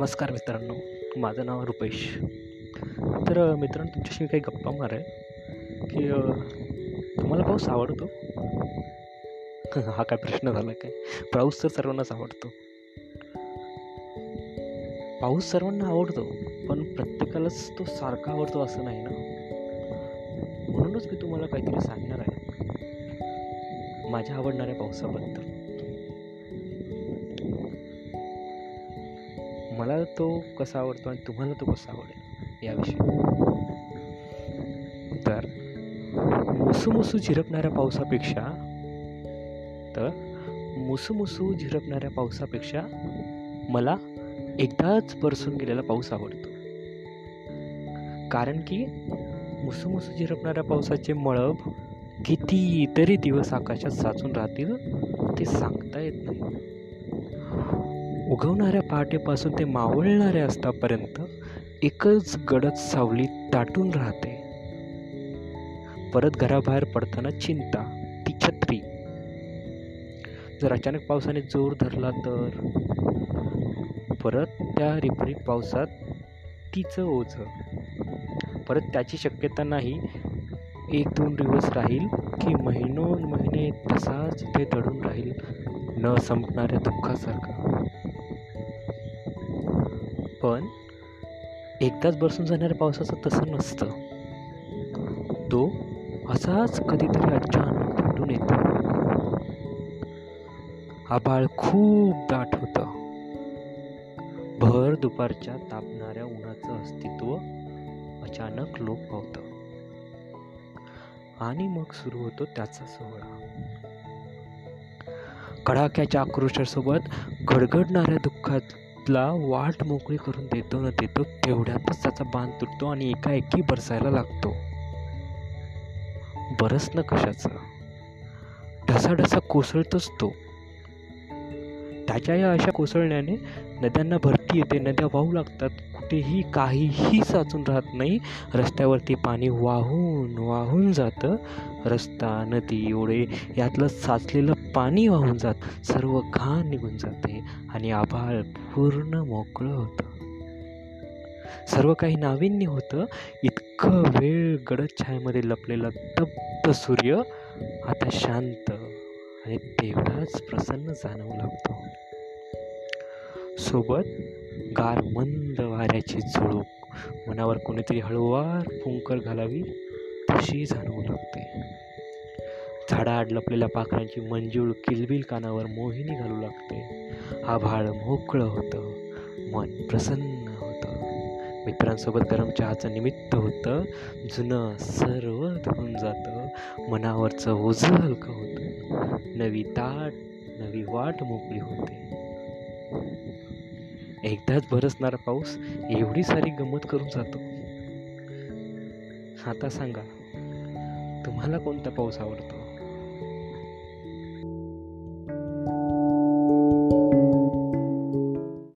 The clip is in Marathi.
नमस्कार मित्रांनो माझं नाव रुपेश. तर मित्रांनो तुमच्याशी काही गप्पा मार आहे की तुम्हाला पाऊस आवडतो? हा काय प्रश्न झाला काय? पाऊस तर सर्वांनाच आवडतो. पाऊस सर्वांना आवडतो पण प्रत्येकालाच तो सारखा आवडतो असं नाही ना? म्हणूनच मी तुम्हाला काहीतरी सांगणार आहे. माझ्या आवडणाऱ्या पावसाबद्दल. मला तो कसा आवडतो आणि तुम्हाला तो कसा आवडेल याविषयी. तर मुसूमुसू झिरपणाऱ्या पावसापेक्षा तर मुसूमुसू झिरपणाऱ्या पावसापेक्षा मला एकदाच बरसून गेलेला पाऊस आवडतो. कारण की मुसूमुसू झिरपणाऱ्या पावसाचे मळब कितीतरी दिवस आकाशात साचून राहतील ते सांगता येत नाही. उगवणाऱ्या पहाटेपासून ते मावळणाऱ्या असतापर्यंत एकच गडद सावली दाटून राहते. परत घराबाहेर पडताना चिंता ती छत्री. जर अचानक पावसाने जोर धरला तर? परत त्या रिपरीप पावसात तिचं ओझं. परत त्याची शक्यता नाही एक दोन दिवस राहील की महिनोन महिने तसाच ते दडून राहील न संपणाऱ्या दुःखासारखा. पण एकदाच बरसून जाणाऱ्या पावसाचं तसं नसतं. तो असाच कधीतरी अचानक भेटून येतो. आभाळ खूप दाट होतं. भर दुपारच्या तापणाऱ्या उन्हाचं अस्तित्व अचानक लोप पावतं. आणि मग सुरू होतो त्याचा सोहळा. कडाक्याच्या आक्रोशासोबत गडगडणाऱ्या दुःखात दुःखातला वाट मोकळी करून देतो न देतो तेवढ्यातच त्याचा बांध तुटतो आणि एकाएकी बरसायला लागतो. बरसणं कशाचं? ढसाढसा कोसळतोच तो. त्याच्या या अशा कोसळण्याने नद्यांना भरती येते नद्या वाहू लागतात. कुठेही काहीही साचून राहत नाही. रस्त्यावरती पाणी वाहून वाहून जातं. रस्ता नदी ओढे यातलं साचलेलं पाणी वाहून जात. सर्व घाण निघून जाते आणि आभाळ पूर्ण मोकळं होतं. सर्व काही नाविन्य होतं. इतकं वेळ गडद छायेमध्ये लपलेला तप्त सूर्य आता शांत आणि तेवढाच प्रसन्न जाणवू लागतो. सोबत गार मंद वाऱ्याची झुळूक. मनावर कोणीतरी हळूवार फुंकर घालावी तशी जाणवू लागते. झाडाआड लपलेल्या पाखरांची मंजूळ किलबिल कानावर मोहिनी घालू लागते. आभाळ मोकळं होतं मन प्रसन्न होतं. मित्रांसोबत गरम चहाचं निमित्त होतं जुनं सर्व धुवून जातं मनावरचं ओझं हलकं होतं. नवी ताट नवी वाट मोकळी होते. एकदाच बरसणारा पाऊस एवढी सारी गंमत करून जातो. आता सांगा तुम्हाला कोणता पाऊस आवडतो?